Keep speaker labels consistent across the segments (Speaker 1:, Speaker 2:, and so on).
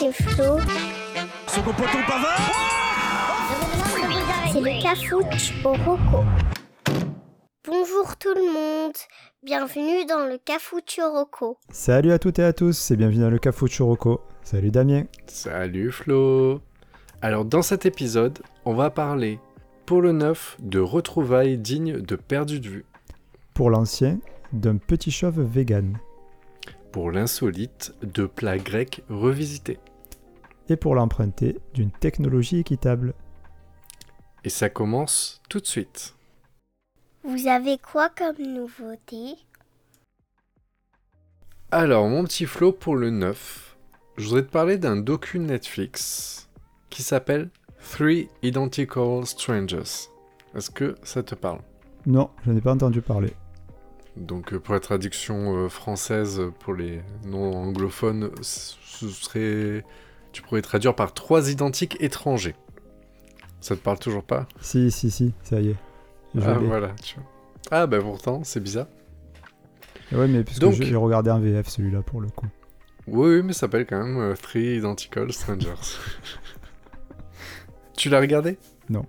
Speaker 1: c'est Flo.
Speaker 2: Poton pavard
Speaker 1: C'est le cafouche au roco. Bonjour tout le monde, bienvenue dans le cafouche au roco.
Speaker 3: Salut à toutes et à tous et bienvenue dans le Cafouche Rocco. Salut Damien.
Speaker 4: Salut Flo Alors dans cet épisode, on va parler pour le neuf de retrouvailles dignes de perdu de vue.
Speaker 3: Pour l'ancien, d'un petit chauve vegan.
Speaker 4: Pour l'insolite, de plats grecs revisités.
Speaker 3: Et pour l'emprunter, d'une technologie équitable.
Speaker 4: Et ça commence tout de suite.
Speaker 1: Vous avez quoi comme nouveauté?
Speaker 4: Alors mon petit Flo pour le neuf, je voudrais te parler d'un docu Netflix qui s'appelle Three Identical Strangers. Est-ce que ça te parle?
Speaker 3: Non, je n'ai pas entendu parler.
Speaker 4: Donc euh, pour la traduction euh, française pour les non anglophones, ce serait tu pourrais traduire par trois identiques étrangers. Ça te parle toujours pas?
Speaker 3: Si, si, si, ça y est. Je
Speaker 4: Ah voilà, tu vois. Ah bah pourtant, c'est bizarre.
Speaker 3: Ouais, mais puisque
Speaker 4: Donc-
Speaker 3: j'ai regardé un VF celui-là pour le coup.
Speaker 4: Oui, oui, mais ça s'appelle quand même euh, Three Identical Strangers. tu l'as regardé?
Speaker 3: Non.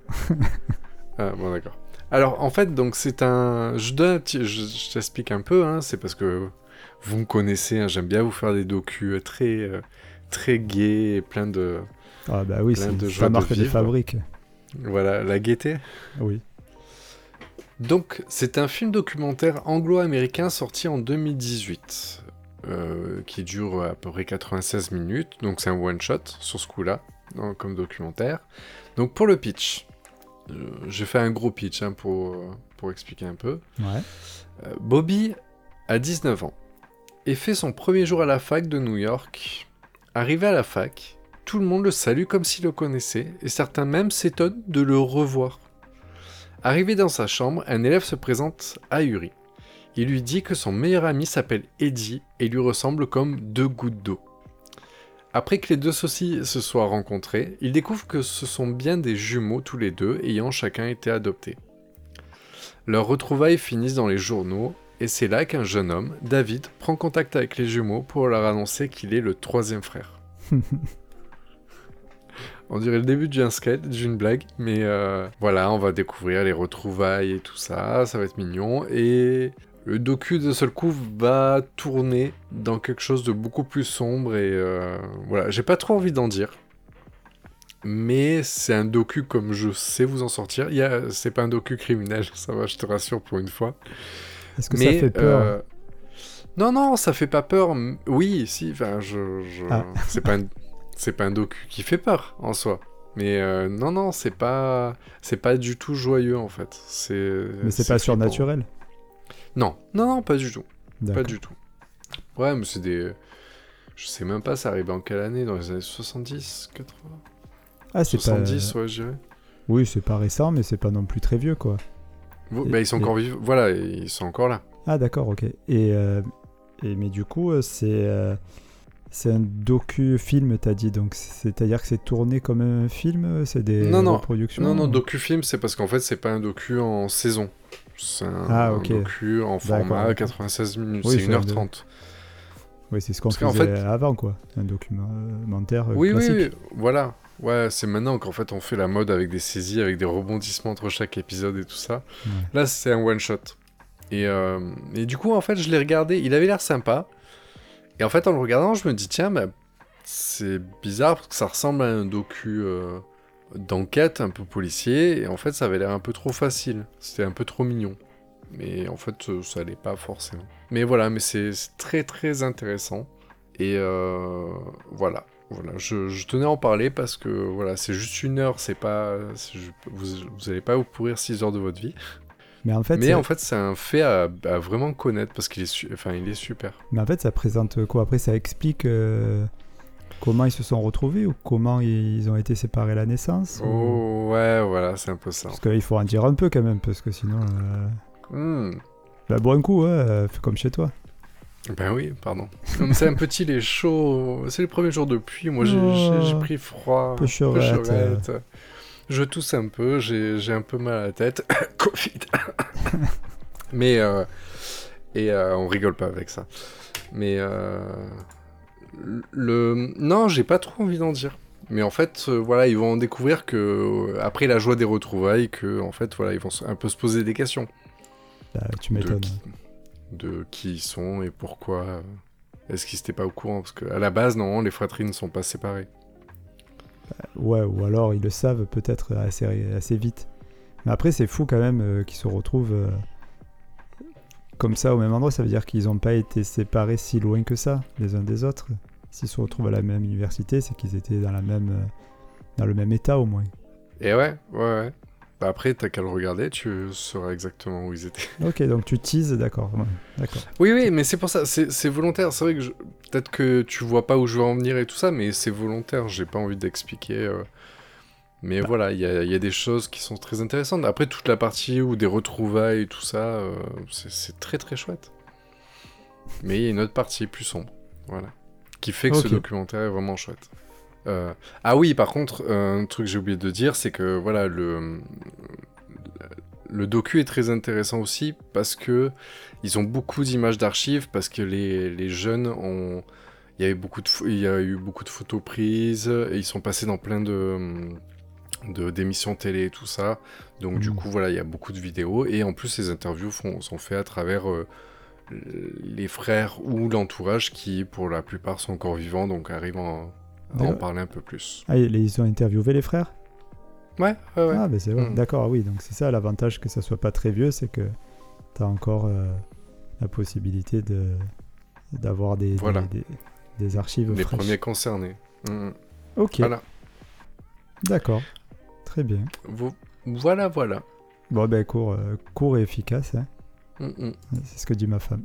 Speaker 4: ah bon d'accord. Alors en fait, donc c'est un... Je, donne un petit- je, je t'explique un peu, hein, c'est parce que vous me connaissez, hein, j'aime bien vous faire des docus très, euh, très gays et plein de...
Speaker 3: Ah bah oui, c'est
Speaker 4: de
Speaker 3: marque de
Speaker 4: vivre.
Speaker 3: fabrique.
Speaker 4: Voilà, la gaieté.
Speaker 3: Oui.
Speaker 4: Donc, c'est un film documentaire anglo-américain sorti en 2018, euh, qui dure à peu près 96 minutes, donc c'est un one-shot sur ce coup-là, hein, comme documentaire. Donc, pour le pitch, j'ai fait un gros pitch hein, pour, euh, pour expliquer un peu.
Speaker 3: Ouais.
Speaker 4: Euh, Bobby a 19 ans et fait son premier jour à la fac de New York. Arrivé à la fac, tout le monde le salue comme s'il le connaissait et certains même s'étonnent de le revoir. Arrivé dans sa chambre, un élève se présente ahuri. Il lui dit que son meilleur ami s'appelle Eddie et lui ressemble comme deux gouttes d'eau. Après que les deux socis se soient rencontrés, il découvre que ce sont bien des jumeaux tous les deux ayant chacun été adoptés. Leurs retrouvailles finissent dans les journaux, et c'est là qu'un jeune homme, David, prend contact avec les jumeaux pour leur annoncer qu'il est le troisième frère. On dirait le début d'un sketch, d'une blague, mais euh, voilà, on va découvrir les retrouvailles et tout ça, ça va être mignon, et le docu d'un seul coup va tourner dans quelque chose de beaucoup plus sombre, et euh, voilà, j'ai pas trop envie d'en dire. Mais c'est un docu comme je sais vous en sortir. Il y a... C'est pas un docu criminel, ça va, je te rassure pour une fois.
Speaker 3: Est-ce que
Speaker 4: Mais,
Speaker 3: ça fait peur
Speaker 4: euh, Non, non, ça fait pas peur. Oui, si, enfin, je... je-
Speaker 3: Ah.
Speaker 4: C'est pas, un... c'est pas un docu qui fait peur, en soi. Mais euh, non, non, c'est pas... C'est pas du tout joyeux, en fait. C'est...
Speaker 3: Mais c'est pas surnaturel.
Speaker 4: Non, non, non, pas du tout. Pas du tout. Ouais, mais c'est des... Je sais même pas, ça arrivait en quelle année Dans les années 70, 80
Speaker 3: Ah, c'est pas.
Speaker 4: 70, ouais, je dirais.
Speaker 3: Oui, c'est pas récent, mais c'est pas non plus très vieux, quoi.
Speaker 4: Vous-
Speaker 3: Et-
Speaker 4: bah, ils sont
Speaker 3: et-
Speaker 4: encore vivants. Voilà, ils sont encore là.
Speaker 3: Ah, d'accord, ok. Et, euh, et mais du coup, euh, c'est euh, c'est un docu-film, t'as dit. Donc, c'est-à-dire que c'est tourné comme un film C'est des
Speaker 4: Non, non.
Speaker 3: reproductions
Speaker 4: Non, non, docu-film, c'est parce qu'en fait, c'est pas un docu en saison. C'est un,
Speaker 3: Ah,
Speaker 4: un docu en format
Speaker 3: D'accord.
Speaker 4: 96 minutes.
Speaker 3: Oui,
Speaker 4: c'est
Speaker 3: c'est un
Speaker 4: 1h30.
Speaker 3: Oui, c'est ce qu'on faisait
Speaker 4: fait-
Speaker 3: avant, quoi. Un documentaire
Speaker 4: Oui, oui,
Speaker 3: classique.
Speaker 4: oui, voilà. Ouais, c'est maintenant qu'en fait, on fait la mode avec des saisies, avec des rebondissements entre chaque épisode et tout ça.
Speaker 3: Ouais.
Speaker 4: Là, c'est un one-shot. Et, euh, et du coup, en fait, je l'ai regardé. Il avait l'air sympa. Et en fait, en le regardant, je me dis, tiens, bah, c'est bizarre parce que ça ressemble à un docu euh, d'enquête un peu policier. Et en fait, ça avait l'air un peu trop facile. C'était un peu trop mignon. Mais en fait, euh, ça allait pas forcément. Mais voilà, mais c'est très très intéressant. Et euh, voilà. Voilà, je, je tenais à en parler parce que voilà, c'est juste une heure, c'est pas, je- vous, vous allez pas vous pourrir 6 heures de votre vie.
Speaker 3: Mais en fait,
Speaker 4: Mais en fait, c'est un fait à, à vraiment connaître parce qu'il est, enfin, il est super.
Speaker 3: mais en fait, ça présente quoi? Après, ça explique euh, comment ils se sont retrouvés ou comment ils ont été séparés à la naissance ou-
Speaker 4: Oh ouais, voilà, c'est un peu ça.
Speaker 3: Parce qu'il faut en dire un peu quand même, parce que sinon. euh,
Speaker 4: Hmm.
Speaker 3: Bah, bois un coup, euh, fais comme chez toi.
Speaker 4: Ben oui, pardon. Comme c'est un petit, il est chaud. C'est le premier jour de pluie. Moi, j'ai
Speaker 3: Oh.
Speaker 4: pris froid.
Speaker 3: Peu chaurette,
Speaker 4: chaurette. Je tousse un peu. J'ai j'ai un peu mal à la tête. Covid. Mais euh, et euh, on rigole pas avec ça. Mais euh, Le... Non, j'ai pas trop envie d'en dire. Mais en fait, euh, voilà, ils vont découvrir que euh, après la joie des retrouvailles, que en fait, voilà, ils vont un peu se poser des questions
Speaker 3: Bah, tu m'étonnes.
Speaker 4: de qui ils sont et pourquoi. euh, Est-ce qu'ils étaient pas au courant? Parce qu'à la base, non, les fratries ne sont pas séparées.
Speaker 3: Ouais, ou alors ils le savent peut-être assez, assez vite. Mais après, c'est fou quand même euh, qu'ils se retrouvent euh, comme ça au même endroit. Ça veut dire qu'ils n'ont pas été séparés si loin que ça, les uns des autres. S'ils se retrouvent à la même université, c'est qu'ils étaient dans, la même, euh, dans le même état au moins.
Speaker 4: Et ouais, ouais, ouais. Bah après, t'as qu'à le regarder, tu sauras exactement où ils étaient.
Speaker 3: Ok, donc tu teases, d'accord. ouais, d'accord.
Speaker 4: Oui, oui, mais c'est pour ça, c'est c'est volontaire. C'est vrai que je- peut-être que tu vois pas où je veux en venir et tout ça, mais c'est volontaire. J'ai pas envie d'expliquer. euh. Mais voilà, il y a, il y a des choses qui sont très intéressantes. Après, toute la partie où des retrouvailles et tout ça, euh, c'est très très chouette. Mais il y a une autre partie plus sombre. Voilà. Qui fait que ce documentaire est vraiment chouette. Euh, Ah oui, par contre, un truc que j'ai oublié de dire, c'est que voilà, le, le docu est très intéressant aussi parce que ils ont beaucoup d'images d'archives, parce que les, les jeunes ont. Il y, beaucoup de il y a eu beaucoup de photos prises, et ils sont passés dans plein de de- d'émissions télé et tout ça. Donc du
Speaker 3: Mhm.
Speaker 4: coup, voilà, il y a beaucoup de vidéos. Et en plus, les interviews font- sont faites à travers euh, les frères ou l'entourage qui, pour la plupart, sont encore vivants, donc arrivent à en- à en parler un peu plus.
Speaker 3: Ah, ils ont interviewé les frères?
Speaker 4: Ouais, ouais, ouais.
Speaker 3: Ah, ben c'est vrai.
Speaker 4: Mm.
Speaker 3: D'accord, ah oui. Donc c'est ça l'avantage que ça soit pas très vieux, c'est que tu as encore euh, la possibilité de d'avoir des,
Speaker 4: Voilà.
Speaker 3: des, des archives
Speaker 4: les
Speaker 3: fraîches.
Speaker 4: premiers concernés. Mhm.
Speaker 3: Ok,
Speaker 4: Voilà.
Speaker 3: d'accord. Très bien.
Speaker 4: Vo- Voilà, voilà.
Speaker 3: Bon, ben court, euh, court et efficace, hein.
Speaker 4: Mhm.
Speaker 3: c'est ce que dit ma femme.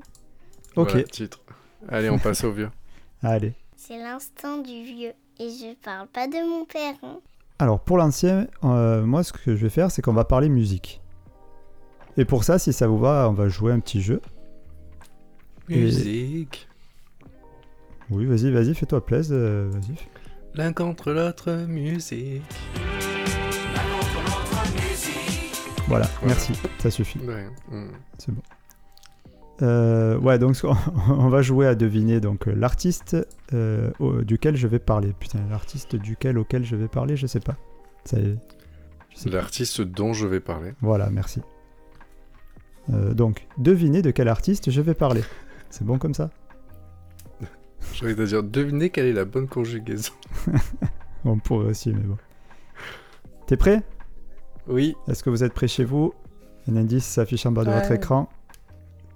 Speaker 3: Ok,
Speaker 4: Voilà, titre. Allez, on passe au vieux.
Speaker 3: allez.
Speaker 1: C'est l'instant du vieux. Et je parle pas de mon père. hein.
Speaker 3: Alors pour l'ancien, euh, moi ce que je vais faire, c'est qu'on va parler musique. Et pour ça, si ça vous va, on va jouer un petit jeu. Et-
Speaker 4: Musique.
Speaker 3: Oui, vas-y, vas-y, fais-toi plaisir, euh, vas-y.
Speaker 4: L'un contre l'autre, musique.
Speaker 3: Voilà,
Speaker 4: Voilà.
Speaker 3: merci, ça suffit.
Speaker 4: Mhm.
Speaker 3: C'est bon. Euh, ouais, donc on va jouer à deviner donc euh, l'artiste euh, duquel je vais parler. Putain, l'artiste duquel auquel je vais parler, je sais pas. Ça y est. Je sais pas.
Speaker 4: L'artiste dont je vais parler.
Speaker 3: Voilà, merci. Euh, donc, devinez de quel artiste je vais parler. C'est bon comme ça?
Speaker 4: J'ai envie de dire, devinez quelle est la bonne conjugaison.
Speaker 3: On pourrait aussi, mais bon. T'es prêt?
Speaker 4: Oui.
Speaker 3: Est-ce que vous êtes prêt chez vous? Un indice s'affiche en bas de votre écran.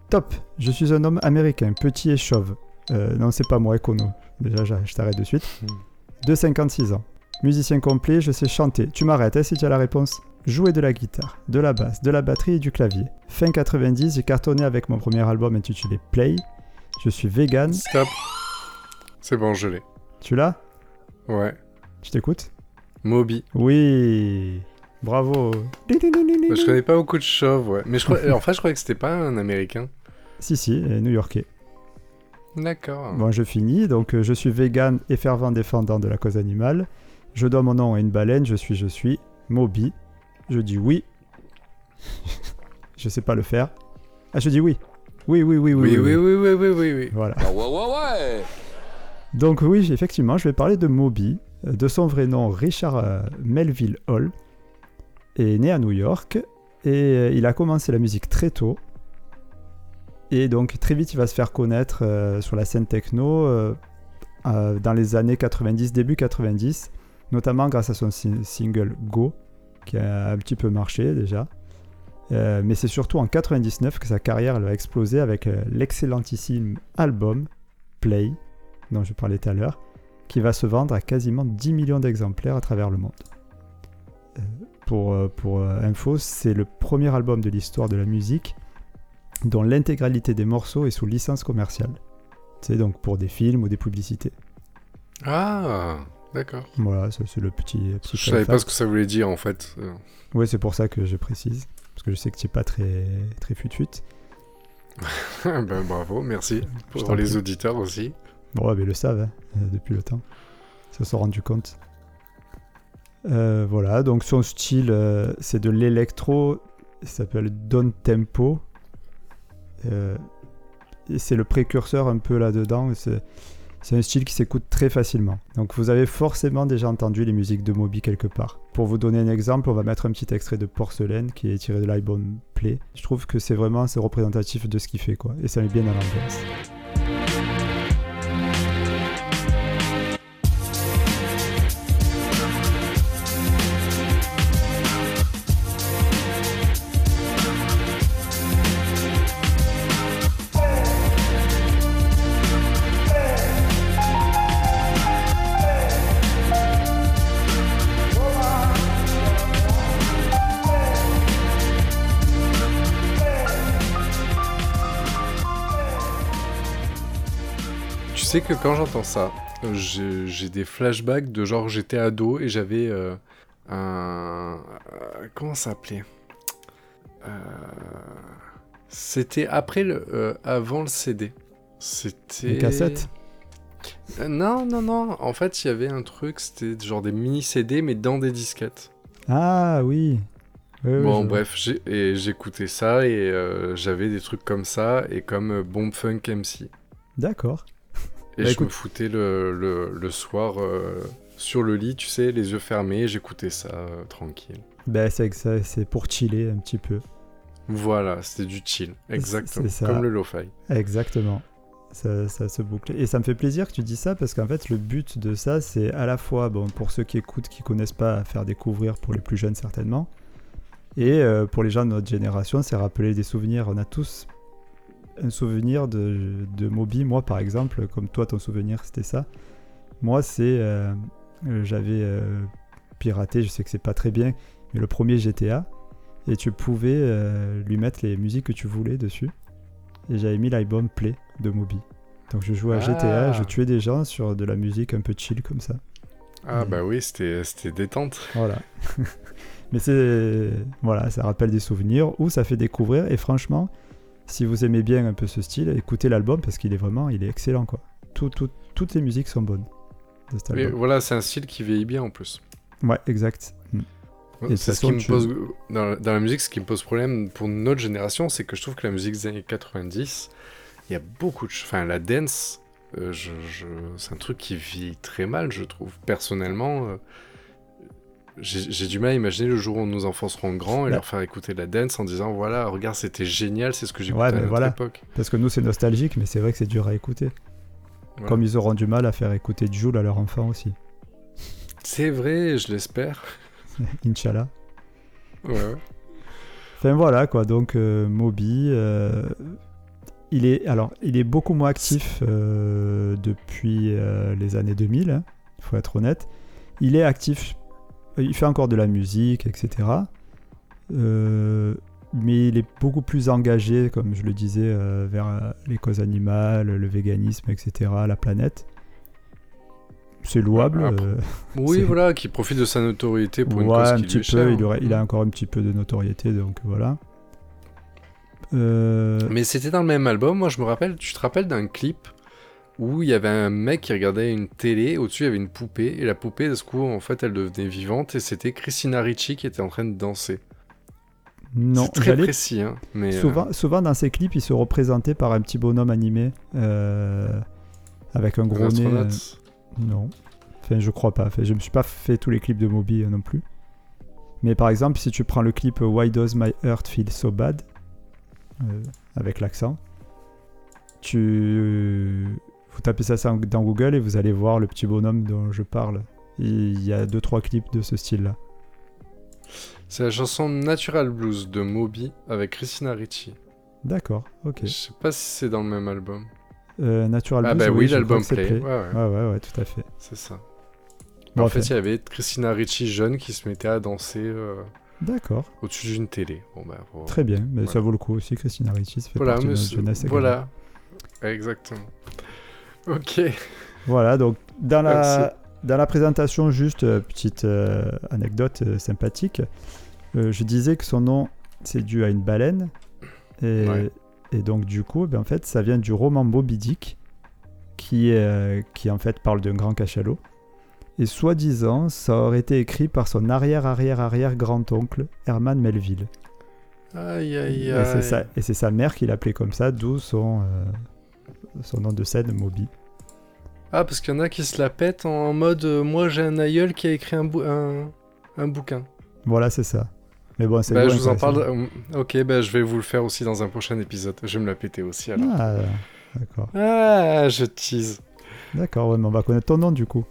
Speaker 3: Top Je suis un homme américain, petit et chauve. Euh, non, c'est pas moi, Econo. Déjà, je je t'arrête de suite.
Speaker 4: Hmm.
Speaker 3: De 56 ans. Musicien complet, je sais chanter. Tu m'arrêtes hein, si tu as la réponse. Jouer de la guitare, de la basse, de la batterie et du clavier. Fin 90, j'ai cartonné avec mon premier album intitulé Play. Je suis vegan.
Speaker 4: Stop. C'est bon, je l'ai.
Speaker 3: Tu l'as?
Speaker 4: Ouais.
Speaker 3: Je t'écoute
Speaker 4: Moby.
Speaker 3: Oui Bravo
Speaker 4: Bah, Je connais pas beaucoup de chauves, ouais. Mais je crois... en fait, je croyais que c'était pas un américain.
Speaker 3: Si, si, euh, new-yorkais.
Speaker 4: D'accord.
Speaker 3: Bon, je finis. Donc, euh, je suis vegan et fervent défendant de la cause animale. Je dois mon nom à une baleine. Je suis, je suis Moby. Je dis oui. je sais pas le faire. Ah, je dis oui. Oui, oui, oui, oui.
Speaker 4: Oui, oui, oui, oui, oui, oui, oui.
Speaker 3: Voilà.
Speaker 2: Ah ouais, ouais, ouais
Speaker 3: Donc, oui, effectivement, je vais parler de Moby. Euh, De son vrai nom, Richard Melville Hall. Est né à New York. Et euh, il a commencé la musique très tôt. Et donc, très vite, il va se faire connaître euh, sur la scène techno euh, dans les années 90, début 90. Notamment grâce à son si- single Go, qui a un petit peu marché déjà. Mais c'est surtout en 99 que sa carrière elle va exploser avec l'excellentissime album Play, dont je parlais tout à l'heure, qui va se vendre à quasiment 10 millions d'exemplaires à travers le monde. Euh, pour euh, pour euh, info, c'est le premier album de l'histoire de la musique dont l'intégralité des morceaux est sous licence commerciale. C'est donc pour des films ou des publicités.
Speaker 4: Ah, d'accord.
Speaker 3: Voilà, ça c'est le petit. petit
Speaker 4: Je savais pas ce que ça voulait dire en fait. Euh,
Speaker 3: Ouais, c'est pour ça que je précise. Parce que je sais que tu n'es pas très, très fut-fut.
Speaker 4: ben, bravo, merci. Pour les
Speaker 3: prie.
Speaker 4: auditeurs aussi.
Speaker 3: Bon, ouais, mais ils le savent hein, euh, depuis le temps. Ils se sont rendus compte. Euh, voilà, donc son style, euh, c'est de l'électro. Il s'appelle Don Tempo. Euh, c'est le précurseur un peu là-dedans. c'est- un style qui s'écoute très facilement. Donc vous avez forcément déjà entendu les musiques de Moby quelque part. Pour vous donner un exemple, on va mettre un petit extrait de Porcelaine qui est tiré de l'album Play. Je trouve que c'est vraiment c'est représentatif de ce qu'il fait quoi. Et ça met bien dans l'ambiance.
Speaker 4: Sais que quand j'entends ça, j'ai des flashbacks de genre j'étais ado et j'avais euh, un... euh, comment ça s'appelait? Euh, C'était après le... euh, avant le CD. C'était...
Speaker 3: Les cassettes?
Speaker 4: Euh, Non, non, non. En fait, il y avait un truc, c'était genre des mini-CD mais dans des disquettes.
Speaker 3: Ah oui. Oui, oui,
Speaker 4: Bon,
Speaker 3: je-
Speaker 4: bref, j'écoutais ça et euh, j'avais des trucs comme ça et comme Bomb Funk MC.
Speaker 3: D'accord.
Speaker 4: Et
Speaker 3: Bah,
Speaker 4: je
Speaker 3: écoute.
Speaker 4: me foutais le, le, le soir euh, sur le lit, tu sais, les yeux fermés, j'écoutais ça euh, tranquille.
Speaker 3: Ben c'est ça, c'est pour chiller un petit peu.
Speaker 4: Voilà, c'était du chill, exactement,
Speaker 3: ça.
Speaker 4: comme le lo-fi.
Speaker 3: Exactement. Ça, ça se boucle. Et ça me fait plaisir que tu dis ça parce qu'en fait, le but de ça, c'est à la fois, bon, pour ceux qui écoutent, qui connaissent pas, à faire découvrir pour les plus jeunes certainement. Et euh, pour les gens de notre génération, c'est rappeler des souvenirs. On a tous un souvenir de, de Moby. Moi, par exemple, comme toi, ton souvenir, c'était ça. Moi, c'est. euh, J'avais euh, piraté, je sais que c'est pas très bien, mais le premier GTA. Et tu pouvais euh, lui mettre les musiques que tu voulais dessus et j'avais mis l'album Play de Moby. Donc je jouais à GTA,
Speaker 4: Ah.
Speaker 3: je tuais des gens sur de la musique un peu chill comme ça.
Speaker 4: Ah
Speaker 3: Mm.
Speaker 4: bah oui, c'était c'était détente.
Speaker 3: Voilà. Mais c'est voilà, ça rappelle des souvenirs ou ça fait découvrir et franchement, si vous aimez bien un peu ce style, écoutez l'album parce qu'il est vraiment, il est excellent quoi. Tout, tout- toutes les musiques sont bonnes de cet
Speaker 4: Mais voilà, c'est un style qui vieillit bien en plus.
Speaker 3: Ouais, exact. Mm. Et
Speaker 4: ce
Speaker 3: façon,
Speaker 4: qui me
Speaker 3: tu-
Speaker 4: pose dans, la- dans la musique, ce qui me pose problème pour notre génération, c'est que je trouve que la musique des années 90, il y a beaucoup de, enfin la dance, euh, je, je- c'est un truc qui vit très mal, je trouve. Personnellement, euh, j'ai du mal à imaginer le jour où nos enfants seront grands et
Speaker 3: Bah.
Speaker 4: leur faire écouter de la dance en disant voilà, regarde, c'était génial, c'est ce que j'écoutais
Speaker 3: Ouais,
Speaker 4: à notre
Speaker 3: voilà.
Speaker 4: époque.
Speaker 3: Parce que nous c'est nostalgique, mais c'est vrai que c'est dur à écouter.
Speaker 4: Voilà.
Speaker 3: Comme ils auront du mal à faire écouter Joule à leur enfant aussi.
Speaker 4: C'est vrai, je l'espère.
Speaker 3: Inch'Allah.
Speaker 4: Ouais.
Speaker 3: Enfin voilà quoi, donc euh, Moby, euh, il est alors il est beaucoup moins actif euh, depuis les années 2000, il faut être honnête. Il est actif, il fait encore de la musique, etc. Euh, mais il est beaucoup plus engagé, comme je le disais, euh, vers euh, les causes animales, le véganisme, etc., la planète. C'est louable.
Speaker 4: Après,
Speaker 3: euh,
Speaker 4: Oui, voilà, qui profite de sa notoriété pour une cause
Speaker 3: un
Speaker 4: qui
Speaker 3: petit
Speaker 4: lui est
Speaker 3: peu,
Speaker 4: chère.
Speaker 3: il, aurait- il a encore un petit peu de notoriété, donc voilà.
Speaker 4: Mais c'était dans le même album, moi je me rappelle, tu te rappelles d'un clip où il y avait un mec qui regardait une télé, au-dessus il y avait une poupée, et la poupée, de ce coup, en fait, elle devenait vivante, et c'était Christina Ricci qui était en train de danser.
Speaker 3: non,
Speaker 4: C'est très précis, hein, mais... euh,
Speaker 3: souvent, dans ces clips, il se représentait par un petit bonhomme animé euh, avec un gros nez. euh, non, enfin je crois pas. Enfin, je me suis pas fait tous les clips de Moby non plus. Mais par exemple, si tu prends le clip Why Does My Heart Feel So Bad avec l'accent, tu vous tapez ça dans Google et vous allez voir le petit bonhomme dont je parle. Il y a deux trois clips de ce style-là.
Speaker 4: C'est la chanson Natural Blues de Moby avec Christina Ricci.
Speaker 3: D'accord, ok.
Speaker 4: Je sais pas si c'est dans le même album.
Speaker 3: Euh, Natural
Speaker 4: ah
Speaker 3: Blues,
Speaker 4: bah oui, l'album Play.
Speaker 3: Play.
Speaker 4: Ouais, ouais,
Speaker 3: Ouais, ouais, ouais, tout à fait.
Speaker 4: c'est ça.
Speaker 3: Bon,
Speaker 4: en fait, il y avait Christina Ricci jeune qui se mettait à danser euh,
Speaker 3: D'accord,
Speaker 4: au-dessus d'une télé. Bon, bah,
Speaker 3: très bien. Mais ça vaut le coup aussi, Christina Ricci, ça fait
Speaker 4: Voilà,
Speaker 3: partie de notre
Speaker 4: monsieur.
Speaker 3: jeunesse également.
Speaker 4: Voilà. Exactement. Ok.
Speaker 3: Voilà, donc dans la,
Speaker 4: Merci.
Speaker 3: dans la présentation, juste euh, petite euh, anecdote euh, sympathique. Euh, je disais que son nom, c'est dû à une baleine. Et,
Speaker 4: Ouais.
Speaker 3: et donc, du coup, ben, en fait, ça vient du roman Moby Dick, qui, euh, qui en fait parle d'un grand cachalot. Et soi-disant, ça aurait été écrit par son arrière-arrière-arrière-grand-oncle, Herman Melville.
Speaker 4: Aïe, aïe,
Speaker 3: Et c'est
Speaker 4: aïe.
Speaker 3: sa, et c'est sa mère qui l'appelait comme ça, d'où son, euh, son nom de scène, Moby.
Speaker 4: Ah, parce qu'il y en a qui se la pètent en mode euh, moi j'ai un aïeul qui a écrit un, bou- un, un bouquin.
Speaker 3: Voilà, c'est ça. Mais bon, c'est
Speaker 4: Bah, je vous en parle. euh, Ok, bah, je vais vous le faire aussi dans un prochain épisode. Je vais me la péter aussi alors.
Speaker 3: Ah, d'accord.
Speaker 4: Ah, je tease.
Speaker 3: D'accord, ouais, mais on va connaître ton nom du coup.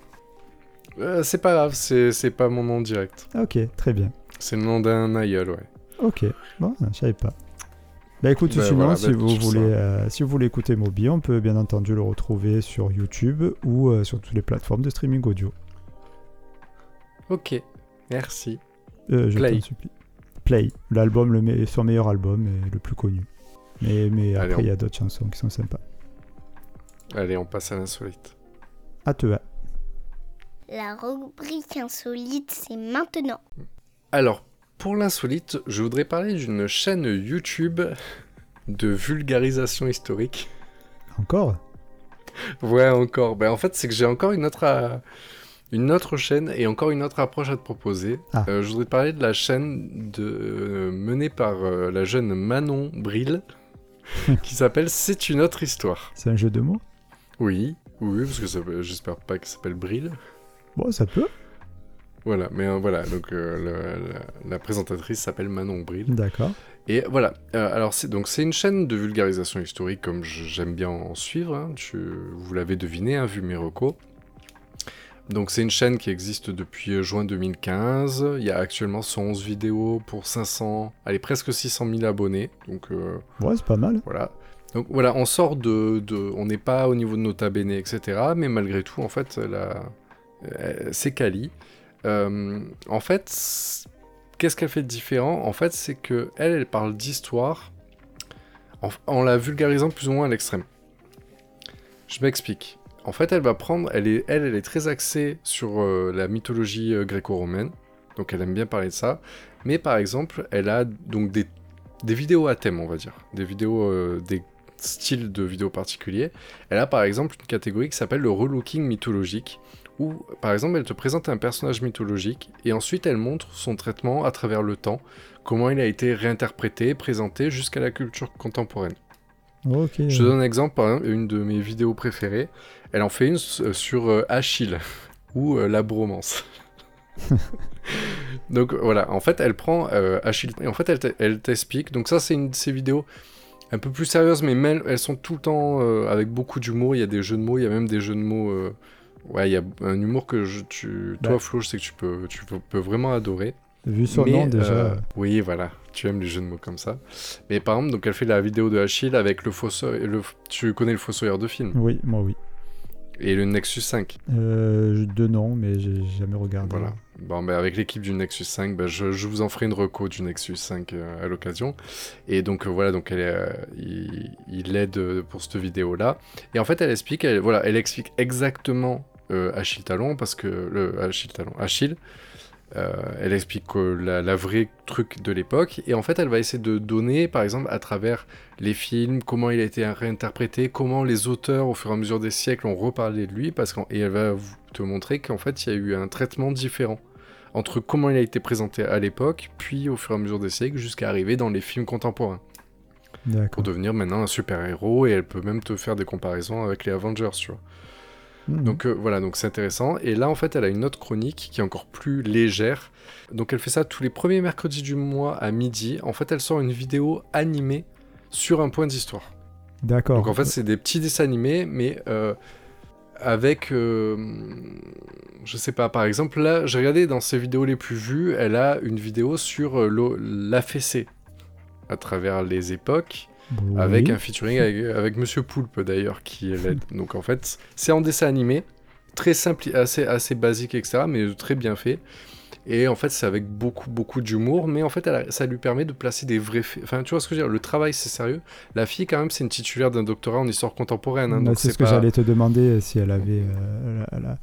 Speaker 4: Euh, c'est pas grave, c'est pas mon nom direct.
Speaker 3: Ok, très bien.
Speaker 4: C'est le nom d'un aïeul, ouais.
Speaker 3: Ok, bon, je savais pas. Bah écoute,
Speaker 4: Bah,
Speaker 3: sinon,
Speaker 4: voilà,
Speaker 3: si,
Speaker 4: bah,
Speaker 3: vous voulez, euh, si vous voulez écouter Moby, on peut bien entendu le retrouver sur YouTube ou euh, sur toutes les plateformes de streaming audio.
Speaker 4: Ok, merci.
Speaker 3: Euh, je
Speaker 4: Play.
Speaker 3: t'en supplie. Play, l'album, le me- son meilleur album et le plus connu. Mais, mais
Speaker 4: Allez,
Speaker 3: après, il
Speaker 4: on-
Speaker 3: y a d'autres chansons qui sont sympas.
Speaker 4: Allez, on passe à l'insolite.
Speaker 3: À toi.
Speaker 1: La rubrique insolite, c'est maintenant.
Speaker 4: Alors, pour l'insolite, je voudrais parler d'une chaîne YouTube de vulgarisation historique.
Speaker 3: Encore?
Speaker 4: Ouais, encore. Ben, en fait, c'est que j'ai encore une autre, euh, une autre chaîne et encore une autre approche à te proposer.
Speaker 3: Ah.
Speaker 4: Euh, je voudrais te parler de la chaîne de, euh, menée par euh, la jeune Manon Bril qui s'appelle C'est une autre histoire.
Speaker 3: C'est un jeu de mots?
Speaker 4: Oui, oui, parce que ça- j'espère pas que ça s'appelle Bril.
Speaker 3: Bon, ça peut.
Speaker 4: Voilà, mais euh, voilà, donc euh, le- la, la présentatrice s'appelle Manon Bril.
Speaker 3: D'accord.
Speaker 4: Et voilà, euh, alors c'est donc c'est une chaîne de vulgarisation historique comme j'aime bien en suivre, hein. Tu- vous l'avez deviné, hein, vu mes recos. Donc c'est une chaîne qui existe depuis juin 2015, il y a actuellement 111 vidéos pour 500, allez presque 600 000 abonnés, donc
Speaker 3: Ouais, c'est pas mal.
Speaker 4: voilà. Donc voilà, on sort de, de- on n'est pas au niveau de Nota Bene, etc. Mais malgré tout, en fait, la- c'est Kali. Euh, en fait, qu'est-ce qu'elle fait de différent? En fait, c'est que elle, elle parle d'histoire en, la vulgarisant plus ou moins à l'extrême. Je m'explique. En fait, elle va prendre, elle est, elle, elle est très axée sur euh, la mythologie euh, gréco-romaine, donc elle aime bien parler de ça. Mais par exemple, elle a donc des, des vidéos à thème, on va dire, des vidéos, des styles de vidéos particuliers. Elle a par exemple une catégorie qui s'appelle le relooking mythologique, où par exemple elle te présente un personnage mythologique et ensuite elle montre son traitement à travers le temps, comment il a été réinterprété, présenté jusqu'à la culture contemporaine. Je te donne un exemple, par exemple, une de mes vidéos préférées, elle en fait une euh, sur euh, Achille, ou euh, la bromance. donc voilà, en fait elle prend euh, Achille, et en fait elle t'explique, donc ça c'est une de ces vidéos un peu plus sérieuses, mais même, elles sont tout le temps euh, avec beaucoup d'humour, il y a des jeux de mots, il y a même des jeux de mots... euh, Ouais, il y a un humour que je, tu, toi,
Speaker 3: Bah.
Speaker 4: Flo, je sais que tu peux, tu peux, peux vraiment adorer.
Speaker 3: Vu son
Speaker 4: Mais,
Speaker 3: nom déjà.
Speaker 4: euh, oui, voilà, tu aimes les jeux de mots comme ça. Mais par exemple, donc elle fait la vidéo de Achille avec le fossoyeur. Le, tu connais le fossoyeur de film?
Speaker 3: Oui, moi oui.
Speaker 4: Et le Nexus 5.
Speaker 3: Euh, de nom, mais j'ai jamais regardé.
Speaker 4: Voilà. Bon, ben avec l'équipe du Nexus 5, ben, je, je vous en ferai une reco du Nexus 5 euh, à l'occasion. Et donc euh, voilà, donc elle euh, il, il aide pour cette vidéo là. Et en fait, elle explique, elle, voilà, elle explique exactement Achille Talon parce que le Achille Talon, Achille. Euh, elle explique que la, la vraie truc de l'époque et en fait elle va essayer de donner par exemple à travers les films comment il a été réinterprété comment les auteurs au fur et à mesure des siècles ont reparlé de lui parce qu'en- et elle va te montrer qu'en fait il y a eu un traitement différent entre comment il a été présenté à l'époque puis au fur et à mesure des siècles jusqu'à arriver dans les films contemporains. Pour devenir maintenant un super héros et elle peut même te faire des comparaisons avec les Avengers tu vois
Speaker 3: Mhm.
Speaker 4: donc euh, voilà, donc c'est intéressant. Et là, en fait, elle a une autre chronique qui est encore plus légère. Donc elle fait ça tous les premiers mercredis du mois à midi. En fait, elle sort une vidéo animée sur un point d'histoire.
Speaker 3: D'accord.
Speaker 4: Donc en fait, c'est des petits dessins animés, mais euh, avec, euh, je sais pas, par exemple, là, j'ai regardé dans ses vidéos les plus vues, elle a une vidéo sur euh, l'AFC à travers les époques
Speaker 3: Oui.
Speaker 4: avec un featuring avec, avec Monsieur Poulpe d'ailleurs qui l'aide. Donc en fait, c'est en dessin animé, très simple, assez, assez basique, etc., mais très bien fait. Et en fait, c'est avec beaucoup, beaucoup d'humour, mais en fait, elle ça lui permet de placer des vrais faits. Enfin, tu vois ce que je veux dire Le travail, c'est sérieux. La fille, quand même, c'est une titulaire d'un doctorat en histoire contemporaine. hein,
Speaker 3: Bah, c'est ce que j'allais te demander si elle avait euh, la, la-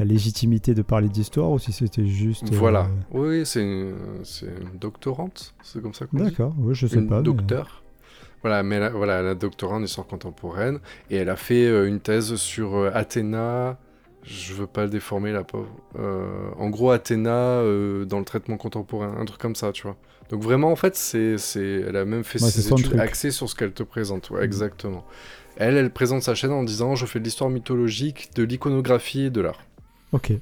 Speaker 3: la légitimité de parler d'histoire ou si c'était juste. euh,
Speaker 4: Voilà. Oui, c'est une, doctorante, c'est comme ça qu'on dit
Speaker 3: D'accord, oui, je sais
Speaker 4: une
Speaker 3: pas. mais-
Speaker 4: docteur. Voilà, mais elle a, voilà, elle a un doctorat en histoire contemporaine et elle a fait euh, une thèse sur euh, Athéna. je veux pas le déformer, la pauvre. Euh, en gros, Athéna dans le traitement contemporain, un truc comme ça, tu vois. Donc vraiment, en fait, c'est, c'est... elle a même fait
Speaker 3: Ouais,
Speaker 4: ses études axées sur ce qu'elle te présente. Ouais,
Speaker 3: Mhm.
Speaker 4: exactement. Elle, elle présente sa chaîne en disant Je fais de l'histoire mythologique, de l'iconographie et de l'art.
Speaker 3: Ok.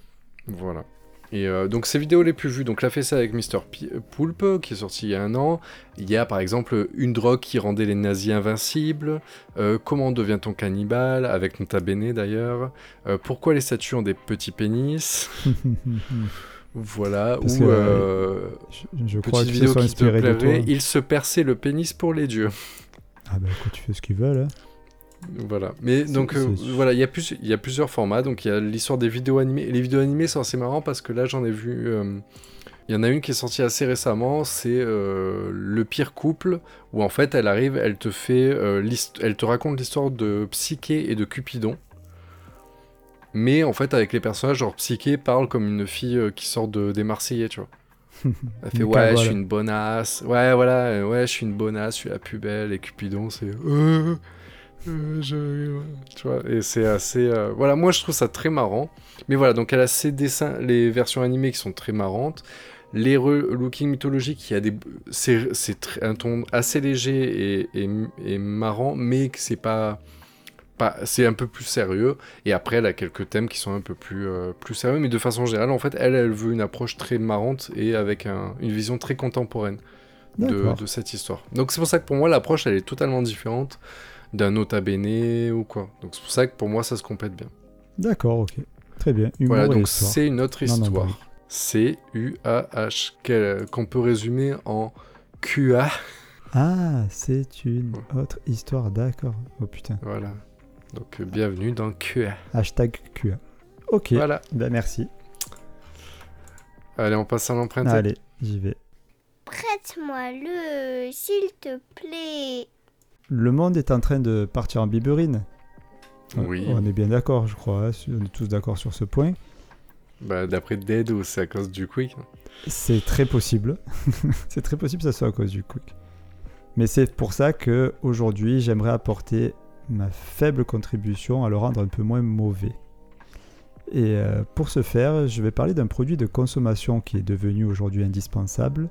Speaker 4: Voilà. Et euh, donc ses vidéos les plus vues, donc elle a fait ça avec Mr. P- Poulpe, qui est sorti il y a un an. Il y a par exemple une drogue qui rendait les nazis invincibles. Euh, comment devient-on cannibale Avec Nota Bene d'ailleurs. Euh, pourquoi les statues ont des petits pénis Voilà.
Speaker 3: Parce
Speaker 4: Ou
Speaker 3: que,
Speaker 4: euh,
Speaker 3: je, je crois se
Speaker 4: vidéo qui te plairait. Ils se perçaient le pénis pour les dieux.
Speaker 3: Ah bah écoute, tu fais ce qu'ils veulent. hein.
Speaker 4: Voilà. Mais
Speaker 3: C'est-
Speaker 4: donc euh,
Speaker 3: c'est-
Speaker 4: voilà, il y a plus, y a plusieurs formats. Donc il y a l'histoire des vidéos animées. Et les vidéos animées sont assez marrants parce que là j'en ai vu. euh, Il y en a une qui est sortie assez récemment. C'est euh, le pire couple où en fait elle arrive, elle te fait, elle te raconte l'histoire de Psyché et de Cupidon. Mais en fait avec les personnages, genre Psyché parle comme une fille qui sort de, des Marseillais, tu vois. Elle fait ouais, je suis une bonasse. Ouais, voilà, ouais, je suis une bonasse, je suis la plus belle. Et Cupidon, c'est euh, euh, je- tu vois. Et c'est assez, euh, voilà, moi je trouve ça très marrant. Mais voilà, donc elle a ses dessins, les versions animées qui sont très marrantes. Les relooking mythologiques, il y a des, c'est, un ton assez léger et, et, et marrant, mais que c'est pas, pas, c'est un peu plus sérieux. Et après, elle a quelques thèmes qui sont un peu plus, euh, plus sérieux, mais de façon générale, en fait, elle, elle veut une approche très marrante et avec un- une vision très contemporaine de, de cette histoire. Donc c'est pour ça que pour moi, l'approche, elle est totalement différente d'un Nota Bene ou quoi. Donc c'est pour ça que pour moi, ça se complète bien.
Speaker 3: D'accord, ok. Très bien. Humour
Speaker 4: voilà, donc c'est une autre histoire. C-U-A-H, qu'on peut résumer en QA.
Speaker 3: Ah, c'est une autre histoire, d'accord. Oh putain.
Speaker 4: Voilà. Donc euh, bienvenue dans QA.
Speaker 3: Hashtag QA. Ok,
Speaker 4: Voilà.
Speaker 3: bah merci.
Speaker 4: Allez, on passe à l'empreinte.
Speaker 3: Allez, j'y vais.
Speaker 1: Prête-moi le, s'il te plaît.
Speaker 3: Le monde est en train de partir en biberine.
Speaker 4: Oui.
Speaker 3: On est bien d'accord, je crois. hein, On est tous d'accord sur ce point.
Speaker 4: Bah, D'après Dead, c'est à cause du quick.
Speaker 3: C'est très possible. c'est très possible que ça soit à cause du quick. Mais c'est pour ça que aujourd'hui, j'aimerais apporter ma faible contribution à le rendre un peu moins mauvais. Et euh, pour ce faire, je vais parler d'un produit de consommation qui est devenu aujourd'hui indispensable,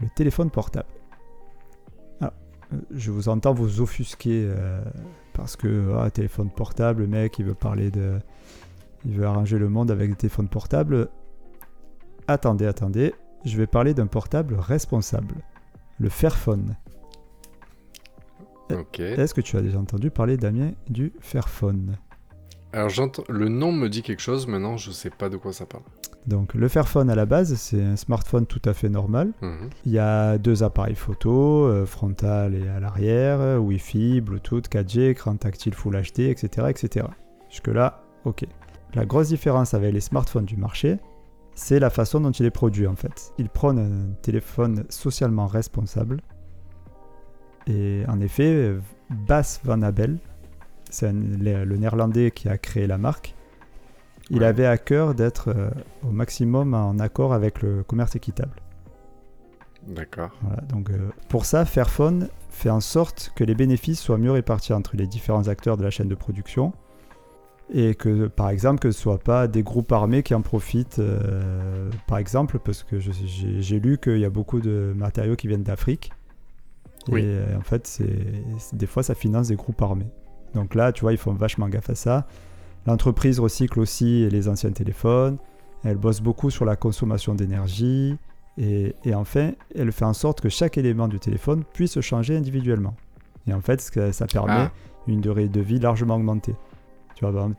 Speaker 3: le téléphone portable. Je vous entends vous offusquer euh, parce que ah, téléphone portable, le mec il veut parler de, il veut arranger le monde avec des téléphones portables. Attendez, attendez, je vais parler d'un portable responsable, le Fairphone.
Speaker 4: Ok.
Speaker 3: Est-ce que tu as déjà entendu parler, Damien, du Fairphone?
Speaker 4: Alors le nom me dit quelque chose, maintenant je sais pas de quoi ça parle.
Speaker 3: Donc le Fairphone à la base, c'est un smartphone tout à fait normal.
Speaker 4: Mhm.
Speaker 3: Il y a deux appareils photo, euh, frontal et à l'arrière, euh, Wi-Fi, Bluetooth, 4G, écran tactile Full HD, etc. etc. Jusque-là, ok. La grosse différence avec les smartphones du marché, c'est la façon dont il est produit en fait. Ils prennent un téléphone socialement responsable. Et en effet, Bas Van Abel, c'est le néerlandais qui a créé la marque, il
Speaker 4: Ouais.
Speaker 3: avait à cœur d'être euh, au maximum en accord avec le commerce équitable.
Speaker 4: D'accord.
Speaker 3: Voilà, donc euh, pour ça, Fairphone fait en sorte que les bénéfices soient mieux répartis entre les différents acteurs de la chaîne de production et que, par exemple, que ce ne soit pas des groupes armés qui en profitent, euh, par exemple, parce que j'ai lu qu'il y a beaucoup de matériaux qui viennent d'Afrique et
Speaker 4: Oui.
Speaker 3: euh, en fait, c'est- des fois, ça finance des groupes armés. Donc là, tu vois, ils font vachement gaffe à ça. L'entreprise recycle aussi les anciens téléphones. Elle bosse beaucoup sur la consommation d'énergie. Et, et enfin, elle fait en sorte que chaque élément du téléphone puisse changer individuellement. Et en fait, ça permet
Speaker 4: Ah.
Speaker 3: une durée de vie largement augmentée. Tu vois, par exemple,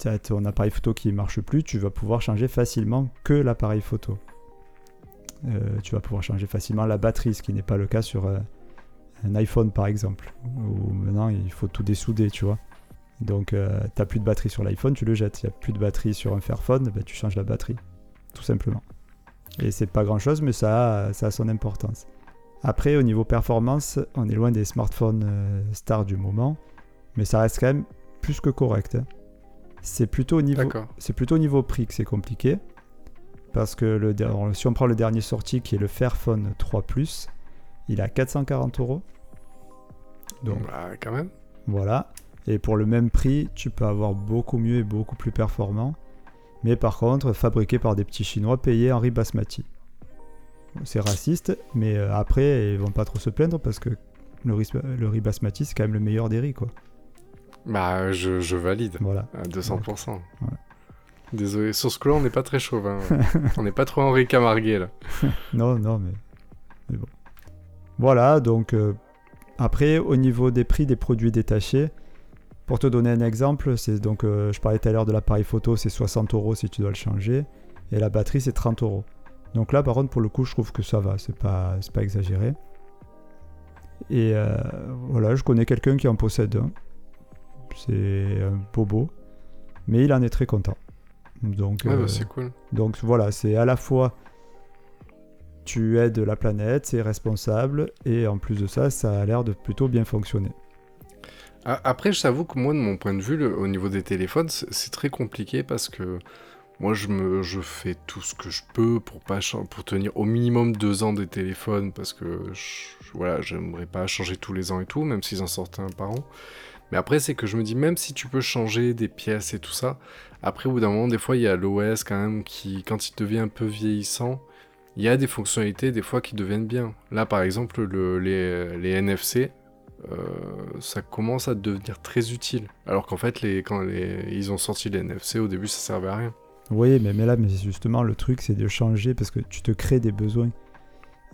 Speaker 3: tu as, ton appareil photo qui ne marche plus, tu vas pouvoir changer facilement que l'appareil photo. Euh, tu vas pouvoir changer facilement la batterie, ce qui n'est pas le cas sur euh, un iPhone par exemple, où maintenant il faut tout dessouder, tu vois. Donc, tu n'as plus de batterie sur l'iPhone, tu le jettes. Il n'y a plus de batterie sur un Fairphone, ben, tu changes la batterie, tout simplement. Et c'est pas grand chose, mais ça a, ça a son importance. Après, au niveau performance, on est loin des smartphones euh, stars du moment, mais ça reste quand même plus que correct. hein. C'est plutôt au niveau,
Speaker 4: D'accord.
Speaker 3: c'est plutôt au niveau prix que c'est compliqué. Parce que le, si on prend le dernier sorti qui est le Fairphone 3 Plus, il est à 440 euros. Donc
Speaker 4: Bah, quand même.
Speaker 3: voilà. Et pour le même prix, tu peux avoir beaucoup mieux et beaucoup plus performant. Mais par contre, fabriqué par des petits Chinois payés en riz basmati. C'est raciste, mais euh, après, ils vont pas trop se plaindre parce que le riz, le riz basmati, c'est quand même le meilleur des riz, quoi.
Speaker 4: Bah, je, je valide.
Speaker 3: Voilà.
Speaker 4: À 200%.
Speaker 3: Voilà.
Speaker 4: Désolé, sur ce coup-là, on n'est pas très chauvin. on n'est pas trop Henri Camarguet, là.
Speaker 3: non, non, mais, mais bon. Voilà, donc euh, après, au niveau des prix des produits détachés, pour te donner un exemple, c'est donc, euh, je parlais tout à l'heure de l'appareil photo, c'est 60 euros si tu dois le changer, et la batterie, c'est 30 euros. Donc là, par contre, pour le coup, je trouve que ça va, c'est pas, pas exagéré. Et euh, voilà, je connais quelqu'un qui en possède un. C'est un bobo, mais il en est très content. Donc,
Speaker 4: Ouais, bah,
Speaker 3: euh,
Speaker 4: c'est cool.
Speaker 3: donc voilà, c'est à la fois tu aides la planète, c'est responsable, et en plus de ça, ça a l'air de plutôt bien fonctionner.
Speaker 4: Après, je t'avoue que moi, de mon point de vue, au niveau des téléphones, c'est très compliqué parce que moi, je, fais tout ce que je peux pour, pas pour tenir au minimum deux ans des téléphones parce que voilà, j'aimerais pas changer tous les ans et tout, même s'ils en sortent un par an. Mais après, c'est que je me dis, même si tu peux changer des pièces et tout ça, après, au bout d'un moment, des fois, il y a l'OS quand même qui, quand il devient un peu vieillissant, il y a des fonctionnalités des fois qui deviennent bien. Là, par exemple, le- les, les NFC, ça commence à devenir très utile. Alors qu'en fait, les, quand les, ils ont sorti les NFC, au début, ça servait à rien.
Speaker 3: Oui, mais, mais là, mais justement, le truc, c'est de changer parce que tu te crées des besoins.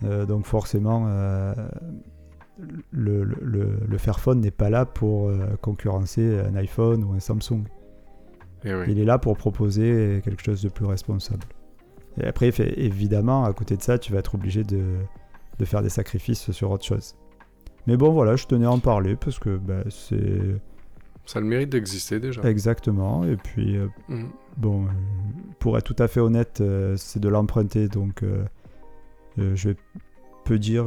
Speaker 3: Euh, donc forcément, euh, le, le, le- le Fairphone n'est pas là pour euh, concurrencer un iPhone ou un Samsung.
Speaker 4: Et oui.
Speaker 3: Il est là pour proposer quelque chose de plus responsable. Et après, évidemment, à côté de ça, tu vas être obligé de, de faire des sacrifices sur autre chose. Mais bon, voilà, je tenais à en parler parce que bah, c'est
Speaker 4: Ça a le mérite d'exister déjà.
Speaker 3: exactement. Et puis, euh,
Speaker 4: Mm.
Speaker 3: bon, euh, pour être tout à fait honnête, euh, c'est de l'emprunter, donc je peux dire,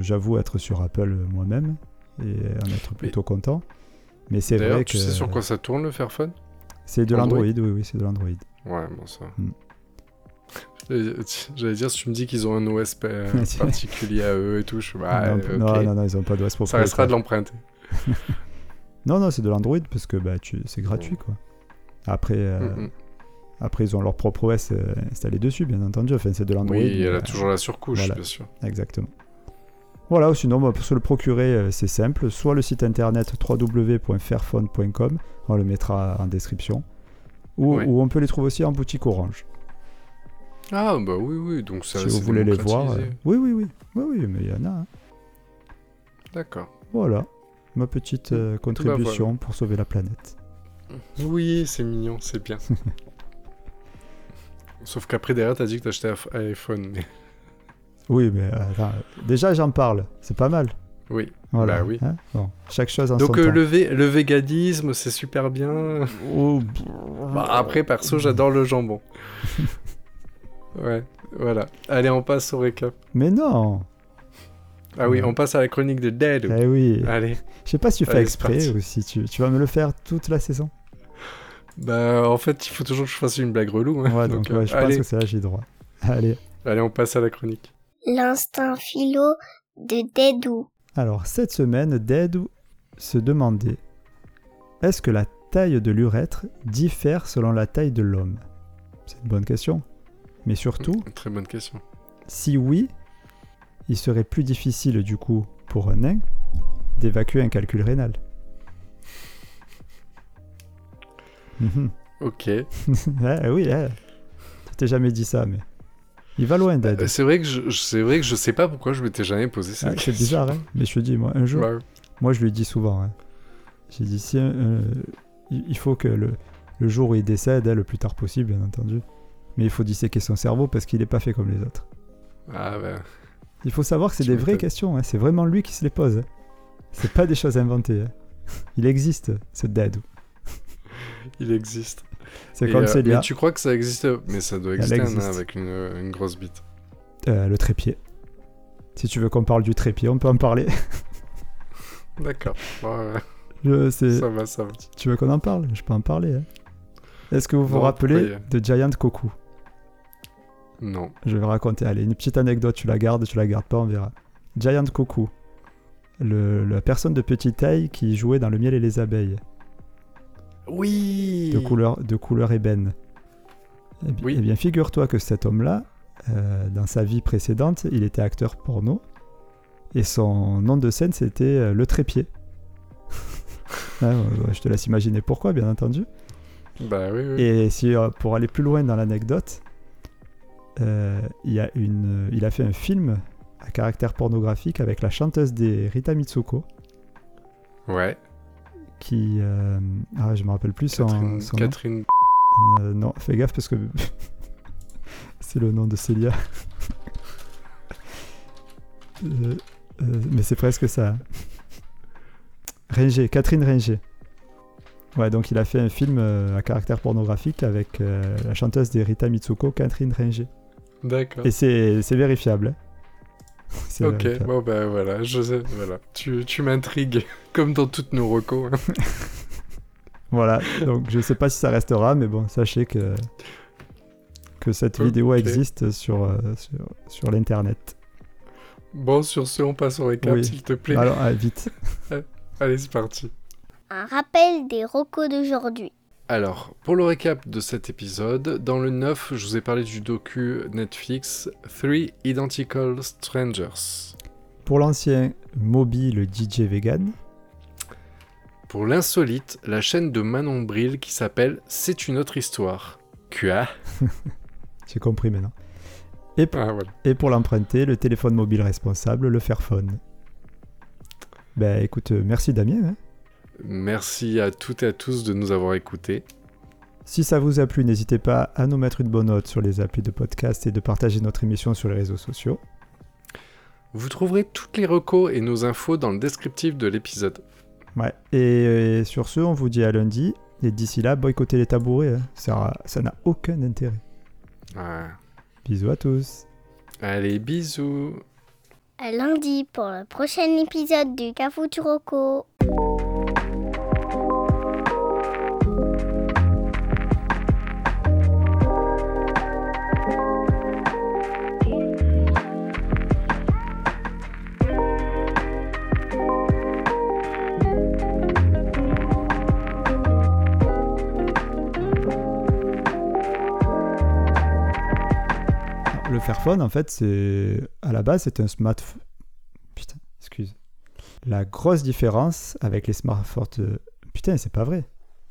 Speaker 3: j'avoue être sur Apple moi-même et en être plutôt content. Mais c'est vrai
Speaker 4: tu
Speaker 3: que
Speaker 4: sais sur quoi ça tourne le Fairphone?
Speaker 3: C'est de
Speaker 4: Android?
Speaker 3: l'Android, oui, oui, c'est de l'Android.
Speaker 4: Ouais, bon, ça.
Speaker 3: Mm.
Speaker 4: J'allais j'allais dire, si tu me dis qu'ils ont un OS pa- particulier à eux et tout, je suis bah,
Speaker 3: non,
Speaker 4: euh,
Speaker 3: non, non, non, ils ont pas d'OS
Speaker 4: Ça restera
Speaker 3: propriétaire.
Speaker 4: de l'emprunter.
Speaker 3: Non, non, c'est de l'Android parce que bah, tu... c'est gratuit, quoi. Après, euh,
Speaker 4: Mm, mm.
Speaker 3: après, ils ont leur propre OS euh, installé dessus, bien entendu. Enfin, c'est de l'Android.
Speaker 4: Oui, elle
Speaker 3: euh,
Speaker 4: a toujours la surcouche,
Speaker 3: voilà.
Speaker 4: bien sûr.
Speaker 3: Exactement. Voilà, ou sinon, bah, pour se le procurer, euh, c'est simple. Soit le site internet www.fairphone.com, on le mettra en description. Ou,
Speaker 4: Oui.
Speaker 3: ou on peut les trouver aussi en boutique Orange.
Speaker 4: Ah, bah oui, oui, donc ça
Speaker 3: si vous voulez les voir. euh. Oui, oui, oui. Oui, oui, mais il y en a. hein.
Speaker 4: D'accord.
Speaker 3: Voilà. Ma petite euh, contribution
Speaker 4: voilà.
Speaker 3: pour sauver la planète.
Speaker 4: Oui, c'est mignon, c'est bien. Sauf qu'après, derrière, t'as dit que t'achetais un iPhone. mais-
Speaker 3: Oui, mais euh, attends, déjà j'en parle. C'est pas mal.
Speaker 4: Oui.
Speaker 3: Voilà.
Speaker 4: Bah oui.
Speaker 3: hein. Bon, chaque chose en
Speaker 4: Donc,
Speaker 3: son
Speaker 4: euh,
Speaker 3: temps.
Speaker 4: le, vé- le véganisme, c'est super bien.
Speaker 3: Oh,
Speaker 4: Bah, après, perso, j'adore le jambon. ouais, voilà. Allez, on passe au récap.
Speaker 3: Mais non
Speaker 4: Ah oui,
Speaker 3: Ouais.
Speaker 4: on passe à la chronique de Dead.
Speaker 3: Eh oui.
Speaker 4: Allez.
Speaker 3: Je sais pas si tu fais
Speaker 4: Allez,
Speaker 3: exprès ou si tu, tu vas me le faire toute la saison.
Speaker 4: Bah, en fait, il faut toujours que je fasse une blague relou. hein.
Speaker 3: Ouais, donc, ouais, je
Speaker 4: allez,
Speaker 3: pense que c'est là j'ai droit. Allez.
Speaker 4: allez, on passe à la chronique.
Speaker 1: L'instinct philo de Dédou.
Speaker 3: Alors, cette semaine, Dead se demandait est-ce que la taille de l'urètre diffère selon la taille de l'homme? C'est une bonne question. Mais surtout,
Speaker 4: Très bonne question.
Speaker 3: si oui, il serait plus difficile du coup pour un nain d'évacuer un calcul rénal. Mhm.
Speaker 4: Ok.
Speaker 3: Ah oui, ah. tu t'es jamais dit ça, mais il va loin, Dead.
Speaker 4: Euh, C'est vrai que je, c'est vrai que je sais pas pourquoi je m'étais jamais posé cette
Speaker 3: Ah, c'est
Speaker 4: question.
Speaker 3: bizarre, hein mais je te dis, moi, un jour. Moi, je lui dis souvent. hein. J'ai dit, si, euh, il il faut que le, le jour où il décède, hein, le plus tard possible, bien entendu, mais il faut disséquer son cerveau parce qu'il n'est pas fait comme les autres.
Speaker 4: Ah ben.
Speaker 3: Il faut savoir que c'est des vraies questions. hein. C'est vraiment lui qui se les pose. hein. C'est pas des choses inventées. hein. Il existe, ce dad.
Speaker 4: Il existe.
Speaker 3: C'est comme
Speaker 4: euh, Mais tu crois que ça existe? Mais ça doit exister un
Speaker 3: existe.
Speaker 4: avec une, une grosse bite.
Speaker 3: euh, le trépied. Si tu veux qu'on parle du trépied, on peut en parler.
Speaker 4: D'accord. Ouais, ouais.
Speaker 3: Je- c'est-
Speaker 4: ça va, ça va.
Speaker 3: Tu veux qu'on en parle? Je peux en parler. hein. Est-ce que vous vous
Speaker 4: Non,
Speaker 3: rappelez de Giant Koku?
Speaker 4: Non.
Speaker 3: Je vais raconter. Allez, une petite anecdote, tu la gardes, tu la gardes pas, on verra. Giant le- la personne de petite taille qui jouait dans Le miel et les abeilles,
Speaker 4: Oui
Speaker 3: de couleur, de couleur ébène. Eh bi-
Speaker 4: Oui.
Speaker 3: eh bien, figure-toi que cet homme-là, euh, dans sa vie précédente, il était acteur porno. Et son nom de scène, c'était euh, Le Trépied. Ouais, ouais, je te laisse imaginer pourquoi, bien entendu.
Speaker 4: Bah oui, oui.
Speaker 3: Et si, euh, pour aller plus loin dans l'anecdote, il, a une, il a fait un film à caractère pornographique avec la chanteuse des Rita Mitsuko,
Speaker 4: Ouais.
Speaker 3: qui... euh, ah, je me rappelle plus son,
Speaker 4: Catherine...
Speaker 3: son nom.
Speaker 4: Catherine...
Speaker 3: Euh, non, fais gaffe parce que c'est le nom de Célia. Euh, euh, mais c'est presque ça. Ringer, Catherine Ringer. Ouais, donc il a fait un film euh, à caractère pornographique avec euh, la chanteuse des Rita Mitsuko, Catherine Ringer.
Speaker 4: D'accord.
Speaker 3: Et c'est c'est vérifiable. C'est
Speaker 4: Ok,
Speaker 3: vérifiable.
Speaker 4: bon bah voilà, je sais, voilà. Tu, tu m'intrigues, comme dans toutes nos recos. hein.
Speaker 3: Voilà, donc je sais pas si ça restera, mais bon, sachez que, que cette vidéo existe sur, euh, sur, sur l'internet.
Speaker 4: Bon, sur ce, on passe au récap,
Speaker 3: Oui.
Speaker 4: s'il te plaît.
Speaker 3: Alors, ah, vite.
Speaker 4: Allez, c'est parti.
Speaker 1: Un rappel des rocos d'aujourd'hui.
Speaker 4: Alors, pour le récap de cet épisode, dans le 9, je vous ai parlé du docu Netflix Three Identical Strangers.
Speaker 3: Pour l'ancien Moby, le DJ vegan,
Speaker 4: Pour l'insolite, la chaîne de Manon Bril qui s'appelle C'est une autre histoire. Quoi?
Speaker 3: J'ai compris maintenant. Et pour,
Speaker 4: Ah voilà.
Speaker 3: et pour l'emprunter, le téléphone mobile responsable, le Fairphone. Ben écoute, euh, merci Damien. hein.
Speaker 4: Merci à toutes et à tous de nous avoir écoutés.
Speaker 3: Si ça vous a plu, n'hésitez pas à nous mettre une bonne note sur les applis de podcast et de partager notre émission sur les réseaux sociaux.
Speaker 4: Vous trouverez toutes les recos et nos infos dans le descriptif de l'épisode.
Speaker 3: Ouais. Et, euh, sur ce, on vous dit à lundi. Et d'ici là, boycottez les tabourets. hein. Ça ça n'a aucun intérêt.
Speaker 4: Ah.
Speaker 3: Bisous à tous.
Speaker 4: Allez, bisous
Speaker 1: À lundi pour le prochain épisode du Cafou Roco.
Speaker 3: Fairphone, en fait, c'est à la base, c'est un smartphone. Putain, excuse. La grosse différence avec les smartphones. euh, Putain, c'est pas vrai.